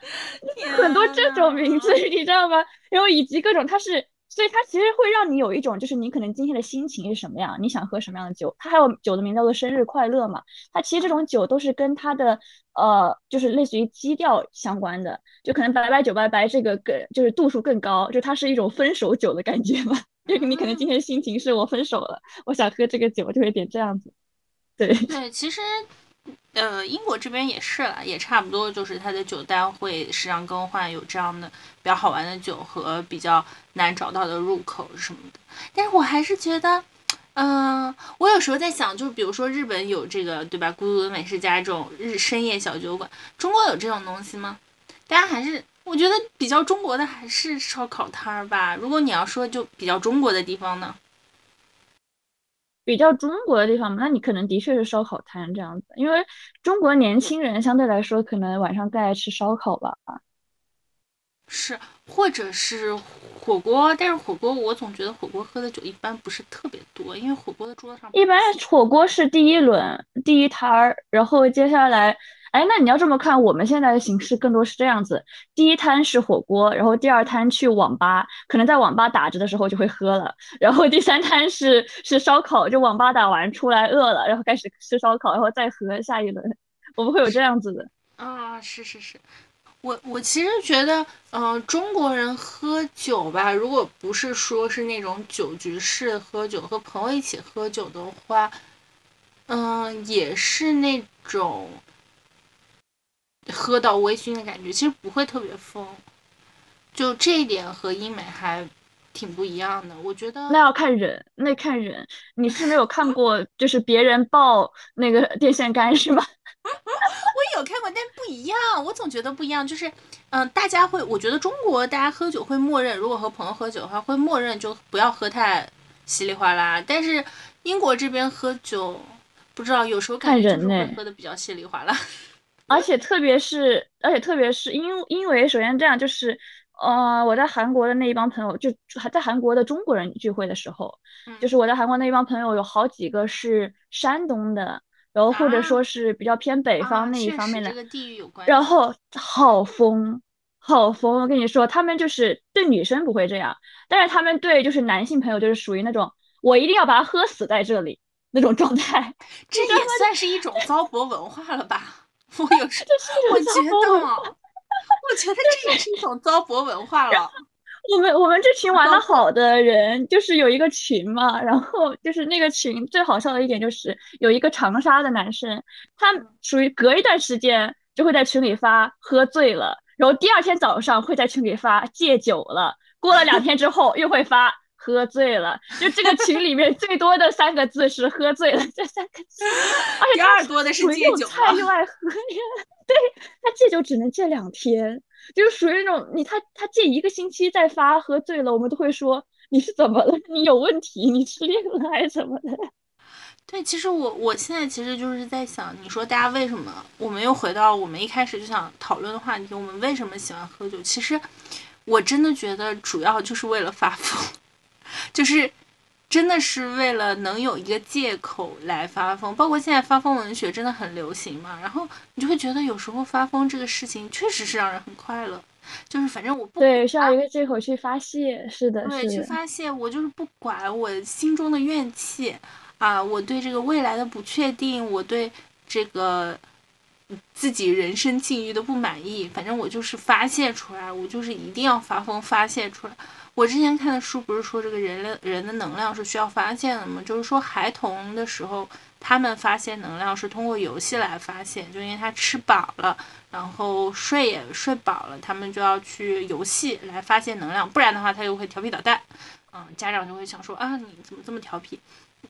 (laughs) 很多这种名字，你知道吗？然后以及各种，它是，所以它其实会让你有一种，就是你可能今天的心情是什么样，你想喝什么样的酒。它还有酒的名叫做生日快乐嘛，它其实这种酒都是跟它的呃，就是类似于基调相关的，就可能白白酒白白这个更就是度数更高，就它是一种分手酒的感觉嘛。(laughs) 就是你可能今天心情是我分手了，我想喝这个酒，就会点这样子。对，对，其实，呃，英国这边也是啦，也差不多，就是它的酒单会时常更换，有这样的比较好玩的酒和比较难找到的入口什么的。但是我还是觉得，嗯、我有时候在想，就比如说日本有这个对吧，孤独的美食家这种日深夜小酒馆，中国有这种东西吗？大家还是。我觉得比较中国的还是烧烤摊儿吧。如果你要说就比较中国的地方呢，比较中国的地方嘛，那你可能的确是烧烤摊这样子，因为中国年轻人相对来说可能晚上更爱吃烧烤吧。是，或者是火锅，但是火锅我总觉得火锅喝的酒一般不是特别多，因为火锅的桌子上一般火锅是第一轮第一摊儿，然后接下来，哎，那你要这么看，我们现在的形式更多是这样子：第一摊是火锅，然后第二摊去网吧，可能在网吧打着的时候就会喝了，然后第三摊是是烧烤，就网吧打完出来饿了，然后开始吃烧烤，然后再喝下一轮，我们会有这样子的。啊，是是是，我我其实觉得，嗯、中国人喝酒吧，如果不是说是那种酒局式喝酒，和朋友一起喝酒的话，嗯、也是那种喝到微醺的感觉，其实不会特别疯。就这一点和英美还挺不一样的，我觉得。那要看人，那看人。你是没有看过，就是别人抱那个电线杆是吗？(laughs) 我有看过，但不一样。我总觉得不一样，就是，嗯、大家会，我觉得中国大家喝酒会默认，如果和朋友喝酒的话，会默认就不要喝太稀里哗啦。但是英国这边喝酒，不知道有时候感看觉就是人呢会喝的比较稀里哗啦。(laughs) 而且特别是，而且特别是因因为首先这样就是，呃，我在韩国的那一帮朋友，就还在韩国的中国人聚会的时候，嗯就是我在韩国那一帮朋友有好几个是山东的，然后或者啊说是比较偏北啊方那一方面的，实这个地域有关。然后好疯，好疯！我跟你说，他们就是对女生不会这样，但是他们对就是男性朋友就是属于那种我一定要把他喝死在这里那种状态。(laughs) 这也算是一种糟粕文化了吧？(laughs) 我有时这是我觉得，我觉得这也是一种糟粕文化了。我们我们这群玩的 (laughs) 好的人，就是有一个群嘛，然后就是那个群最好笑的一点就是有一个长沙的男生，他属于隔一段时间就会在群里发喝醉了，然后第二天早上会在群里发戒酒了，过了两天之后又会发喝醉了，就这个群里面最多的三个字是喝醉了这三个字，而且第他二多的是戒酒菜又爱喝呀，(laughs) 对他戒酒只能戒两天。就是属于那种你他他戒一个星期再发喝醉了，我们都会说你是怎么了？(laughs) 你有问题？你失恋了还是怎么的？(laughs) 对，其实我我现在其实就是在想，你说大家为什么？我们又回到我们一开始就想讨论的话题，我们为什么喜欢喝酒？其实我真的觉得主要就是为了发疯，(laughs) 就是真的是为了能有一个借口来发疯。包括现在发疯文学真的很流行嘛，然后你就会觉得有时候发疯这个事情确实是让人很快乐，就是反正我不对，需要一个借口去发泄。是的，对，去。发泄，我就是不管我心中的怨气啊，我对这个未来的不确定，我对这个自己人生境遇的不满意，反正我就是发泄出来，我就是一定要发疯发泄出来。我之前看的书不是说这个人类人的能量是需要发现的吗？就是说孩童的时候，他们发现能量是通过游戏来发现，就因为他吃饱了，然后睡也睡饱了，他们就要去游戏来发现能量，不然的话他又会调皮捣蛋。嗯，家长就会想说啊，你怎么这么调皮？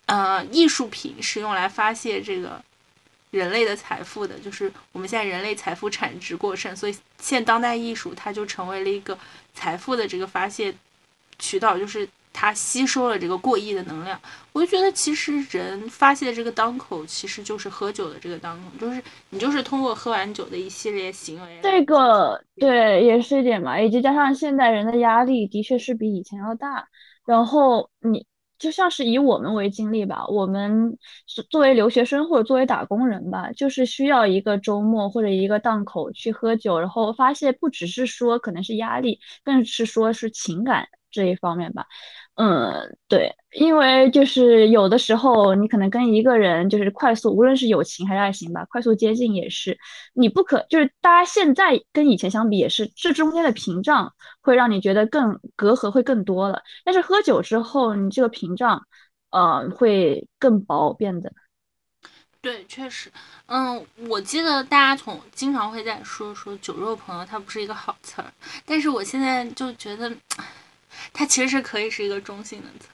呃，艺术品是用来发泄这个人类的财富的，就是我们现在人类财富产值过剩，所以现当代艺术它就成为了一个财富的这个发泄渠道，就是它吸收了这个过亿的能量。我就觉得其实人发泄的这个当口，其实就是喝酒的这个当口，就是你就是通过喝完酒的一系列行为，这个对也是一点嘛，以及加上现代人的压力的确是比以前要大，然后你就像是以我们为经历吧，我们是作为留学生或者作为打工人吧，就是需要一个周末或者一个档口去喝酒，然后发泄不只是说可能是压力，更是说是情感这一方面吧。嗯，对，因为就是有的时候你可能跟一个人就是快速，无论是友情还是爱情吧，快速接近也是，你不可就是大家现在跟以前相比也是，这中间的屏障会让你觉得更隔阂会更多了。但是喝酒之后，你这个屏障，呃，会更薄变得。对，确实，嗯，我记得大家从经常会在说说酒肉朋友，它不是一个好词儿，但是我现在就觉得，它其实是可以是一个中性的词，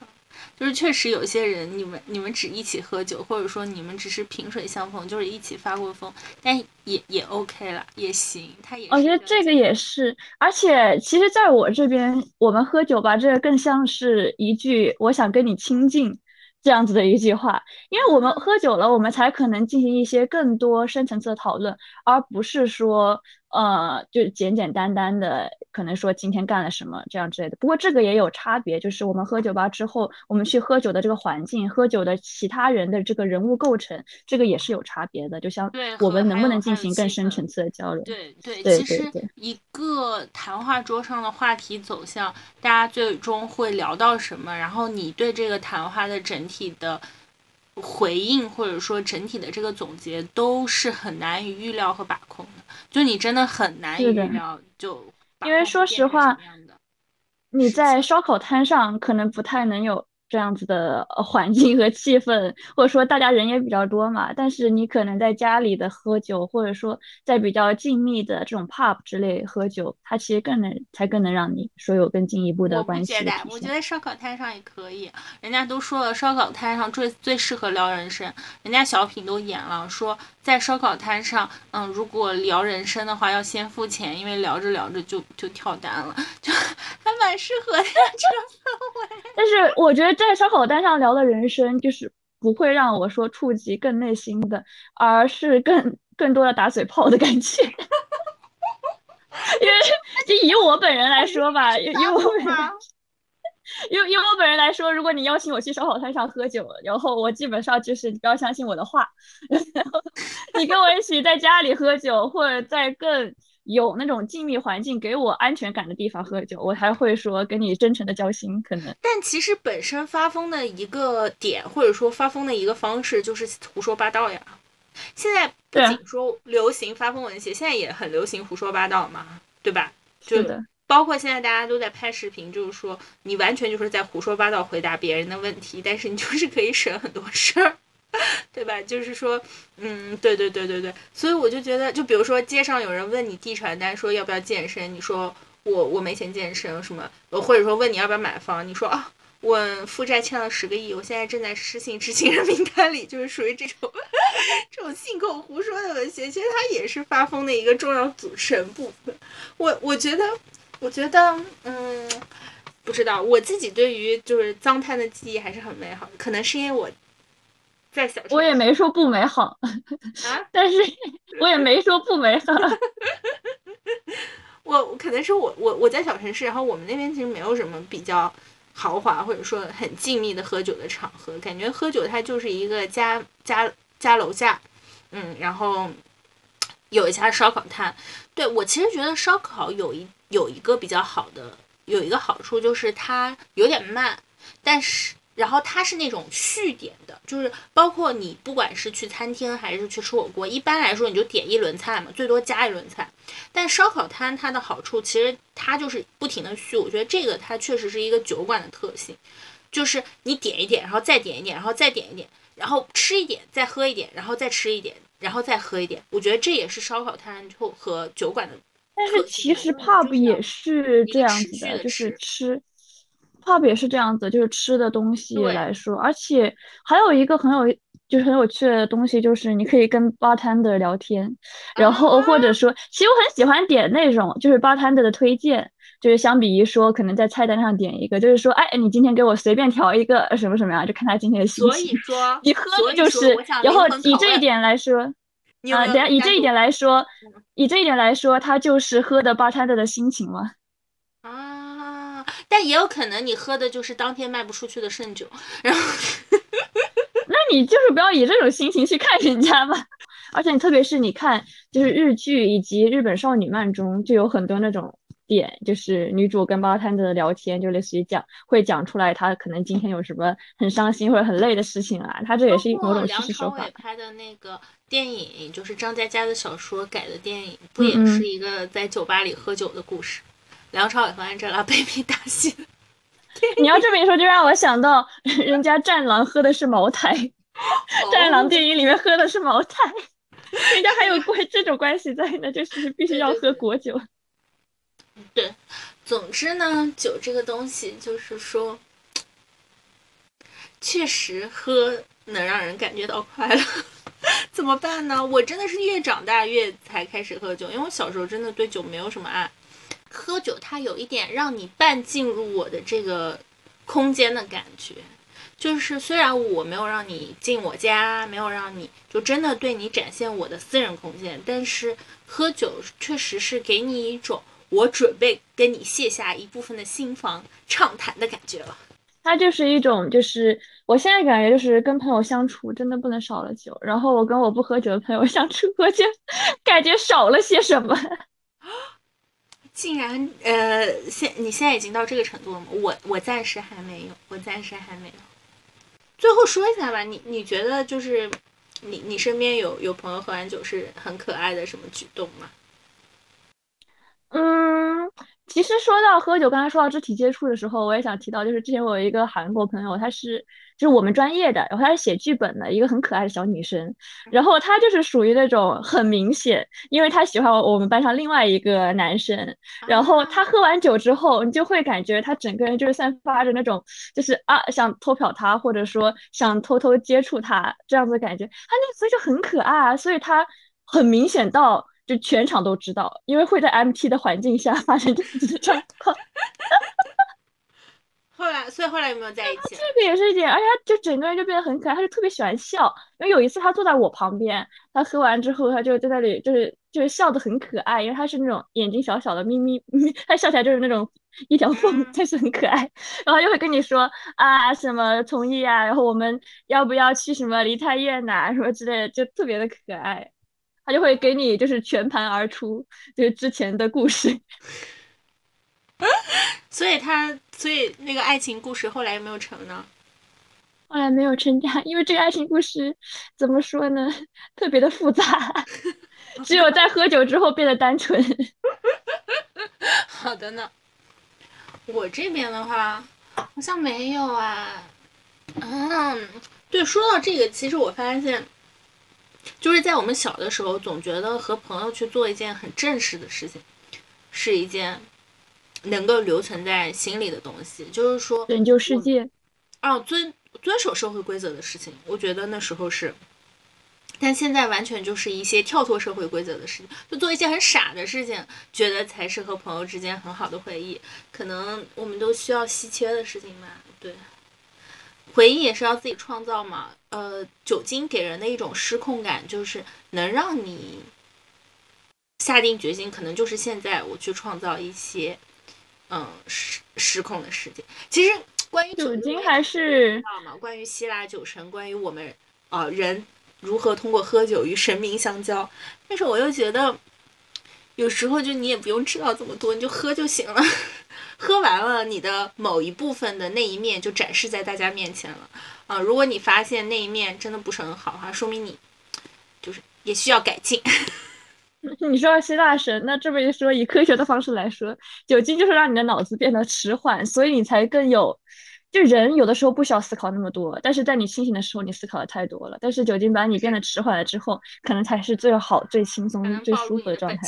就是确实有些人，你们你们只一起喝酒，或者说你们只是萍水相逢，就是一起发过疯，但也也 OK 了，也行，它也我觉得这个也是，而且其实在我这边，我们喝酒吧，这个更像是一句“我想跟你亲近”这样子的一句话，因为我们喝酒了，我们才可能进行一些更多深层次的讨论，而不是说，呃，就简简单单的，可能说今天干了什么这样之类的。不过这个也有差别，就是我们喝酒吧之后，我们去喝酒的这个环境，喝酒的其他人的这个人物构成，这个也是有差别的。就像对我们能不能进行更深层次的交流？对对，对其实一个谈话桌上的话题走向，大家最终会聊到什么，然后你对这个谈话的整体的回应，或者说整体的这个总结，都是很难以预料和把控的。就你真的很难就因为说实话你在烧烤摊上可能不太能有这样子的呃环境和气氛，或者说大家人也比较多嘛。但是你可能在家里的喝酒，或者说在比较静谧的这种 pub 之类喝酒，它其实更能才更能让你说有更进一步的关系觉得，的体现。我觉得烧烤摊上也可以。人家都说了，烧烤摊上最最适合聊人生。人家小品都演了，说在烧烤摊上，嗯，如果聊人生的话，要先付钱，因为聊着聊着就就跳单了，就 (laughs) 还蛮适合的。这个但是我觉得在烧烤摊上聊的人生，就是不会让我说触及更内心的，而是更更多的打嘴炮的感觉。(laughs) 因为就以我本人来说吧，以以我本人吗？因为因为我本人来说，如果你邀请我去烧烤摊上喝酒，然后我基本上就是你不要相信我的话，(laughs) 然后你跟我一起在家里喝酒，或者在更有那种静谧环境给我安全感的地方喝酒，我才会说跟你真诚的交心。可能但其实本身发疯的一个点，或者说发疯的一个方式，就是胡说八道呀。现在不仅说流行发疯文学，现在也很流行胡说八道嘛，对吧？就是的，包括现在大家都在拍视频，就是说你完全就是在胡说八道回答别人的问题，但是你就是可以省很多事儿，(laughs) 对吧？就是说，嗯，对对对对对，所以我就觉得，就比如说街上有人问你递传单说要不要健身，你说我我没钱健身什么，或者说问你要不要买房，你说啊。我负债欠了十个亿，我现在正在失信执行人名单里，就是属于这种 (laughs) 这种信口胡说的文学，其实它也是发疯的一个重要组成部分。我我觉得，我觉得，嗯，不知道，我自己对于就是脏摊的记忆还是很美好的，可能是因为我在小我也没说不美好，啊，(laughs) 但是我也没说不美好。(laughs) 我我可能是我我我在小城市，然后我们那边其实没有什么比较豪华或者说很静谧的喝酒的场合，感觉喝酒它就是一个家家家楼下，嗯，然后有一家烧烤摊。对我其实觉得烧烤有一有一个比较好的有一个好处就是它有点慢，但是。然后它是那种续点的，就是包括你不管是去餐厅还是去吃火锅，一般来说你就点一轮菜嘛，最多加一轮菜。但烧烤摊它的好处，其实它就是不停的续，我觉得这个它确实是一个酒馆的特性，就是你点一点，然后再点一点，然后再点一点，然后吃一点，再喝一点，然后再吃一点，然后再喝一点。我觉得这也是烧烤摊就和酒馆的但是其实 pub 也是这样持子的，就是吃吃 pub 也是这样子，就是吃的东西来说，而且还有一个很有就是很有趣的东西，就是你可以跟 bartender 聊天，然后或者说，其实我很喜欢点那种就是 bartender 的推荐。就是相比于说，可能在菜单上点一个，就是说，哎，你今天给我随便调一个什么什么样，就看他今天的心情所以情。说，你喝的就是然后以这一点来说，啊，等下以这一点来说嗯，以这一点来说，他就是喝的 bartender 的心情嘛。啊，但也有可能你喝的就是当天卖不出去的剩酒，然后 (laughs) 那你就是不要以这种心情去看人家吧。而且你特别是你看，就是日剧以及日本少女漫中，就有很多那种点，就是女主跟 bartender 的聊天，就类似于讲会讲出来她可能今天有什么很伤心或者很累的事情啊，她这也是一某种叙事手法伟。拍的那个电影，就是张嘉佳的小说改的电影，不也是一个在酒吧里喝酒的故事？梁朝伟和 Angelababy 打戏。(laughs) 你要这么一说，就让我想到人家战狼喝的是茅台，战狼电影里面喝的是茅台，人家还有关这种关系在呢，就是必须要喝果酒。对总之呢，酒这个东西就是说，确实喝能让人感觉到快乐。怎么办呢？我真的是越长大越才开始喝酒，因为我小时候真的对酒没有什么爱。喝酒它有一点让你半进入我的这个空间的感觉，就是虽然我没有让你进我家，没有让你就真的对你展现我的私人空间，但是喝酒确实是给你一种我准备跟你卸下一部分的心房畅谈的感觉了。它就是一种，就是我现在感觉就是跟朋友相处真的不能少了酒，然后我跟我不喝酒的朋友相处，我就感觉少了些什么。竟然，呃，现你现在已经到这个程度了吗？我我暂时还没有，我暂时还没有。最后说一下吧，你你觉得就是你你身边有有朋友喝完酒是很可爱的什么举动吗？嗯，其实说到喝酒，刚才说到肢体接触的时候，我也想提到，就是之前我有一个韩国朋友，她是就是我们专业的，然后她是写剧本的一个很可爱的小女生，然后她就是属于那种很明显，因为她喜欢我们班上另外一个男生，然后她喝完酒之。后，你就会感觉她整个人就是散发着那种就是啊想偷瞟他，或者说想偷偷接触他这样子的感觉，她那所以就很可爱啊，所以她很明显到。就全场都知道，因为会在 MT 的环境下发生这样子的状况。(laughs) 后来，所以后来有没有在一起？这个也是一点，而且他就整个人就变得很可爱，他就特别喜欢笑。因为有一次他坐在我旁边，他喝完之后，他就在那里就是就是笑的很可爱，因为他是那种眼睛小小的眯眯，(laughs) 他笑起来就是那种一条缝，但是很可爱。然后就会跟你说啊什么同意啊，然后我们要不要去什么梨泰院呐什么之类的，就特别的可爱。他就会给你就是全盘而出，就是之前的故事。(laughs) 所以他，所以那个爱情故事后来有没有成呢？后来没有成家，因为这个爱情故事怎么说呢，特别的复杂，(laughs) 只有在喝酒之后变得单纯。(laughs) 好的呢，我这边的话好像没有啊。嗯，对，说到这个，其实我发现。就是在我们小的时候，总觉得和朋友去做一件很正式的事情，是一件能够留存在心里的东西。就是说，拯救世界，哦，遵遵守社会规则的事情，我觉得那时候是。但现在完全就是一些跳脱社会规则的事情，就做一些很傻的事情，觉得才是和朋友之间很好的回忆。可能我们都需要稀缺的事情吧，对。回忆也是要自己创造嘛。呃，酒精给人的一种失控感，就是能让你下定决心，可能就是现在我去创造一些嗯失失控的世界。其实关于酒精还是知道吗？关于希腊酒神，关于我们啊人如何通过喝酒与神明相交。但是我又觉得，有时候就你也不用知道这么多，你就喝就行了。喝完了，你的某一部分的那一面就展示在大家面前了啊！如果你发现那一面真的不是很好的话，说明你就是也需要改进。(laughs) 你说希腊神，那这么一说，以科学的方式来说，酒精就是让你的脑子变得迟缓，所以你才更有。就人有的时候不需要思考那么多，但是在你清醒的时候，你思考的太多了。但是酒精把你变得迟缓了之后，可能才是最好、最轻松、最舒服的状态。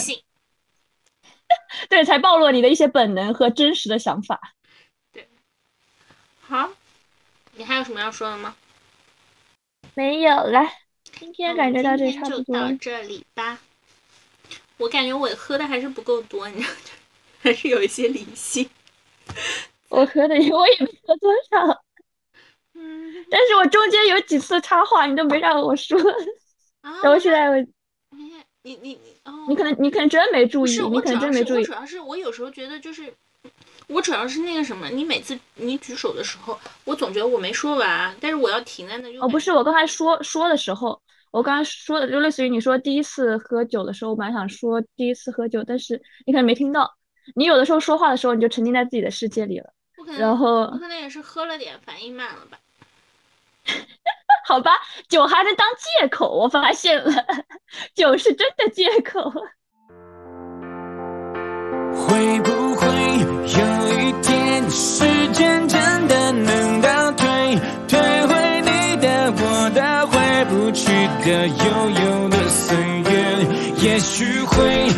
(laughs) 对，才暴露你的一些本能和真实的想法。对，好，你还有什么要说的吗？没有了，今天感觉到这差不多。到这里吧。我感觉我喝的还是不够多，你知道，(laughs) 还是有一些理性。我喝的，我也没喝多少。嗯。但是我中间有几次插话，你都没让我说。啊。然后现在我。你你你哦，你可能你可能真没注意，你可能真没注意。我主要是我有时候觉得就是，我主要是那个什么，你每次你举手的时候，我总觉得我没说完，但是我要停在那。哦，不是，我刚才说说的时候，我刚才说的就类似于你说第一次喝酒的时候，我本来想说第一次喝酒，但是你可能没听到。你有的时候说话的时候，你就沉浸在自己的世界里了。然后我可能也是喝了点，反应慢了吧。(laughs) 好吧，酒还能当借口，我发现了，酒是真的借口。会不会有一天，时间真的能倒退，退回你的、我的、回不去的、悠悠的岁月？也许会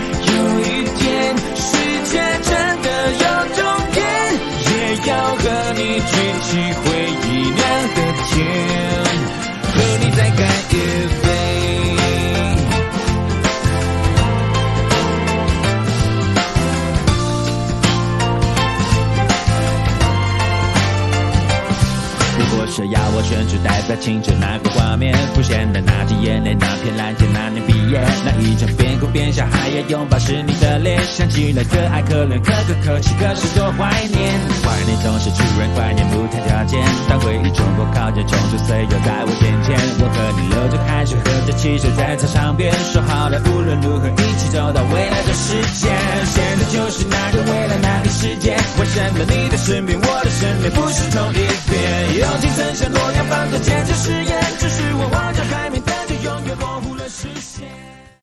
青春那个画面，浮现的那滴眼泪，那片蓝天，那年毕业，那一场边哭边笑还要拥抱是你的脸，想起来可爱可怜可歌可泣，可是多怀念。怀念总是突然怀念不谈条件，当回忆冲破考验，冲出岁月在我眼前，我和你流着汗水，喝着汽水在操场边，说好了无论如何一起走到未来的世界。现在就是那个未来那个世界，为什么你的身边我的身边不是同一边？友情曾像诺亚方舟，这誓言只是我望着海面，但却永远模糊了视线。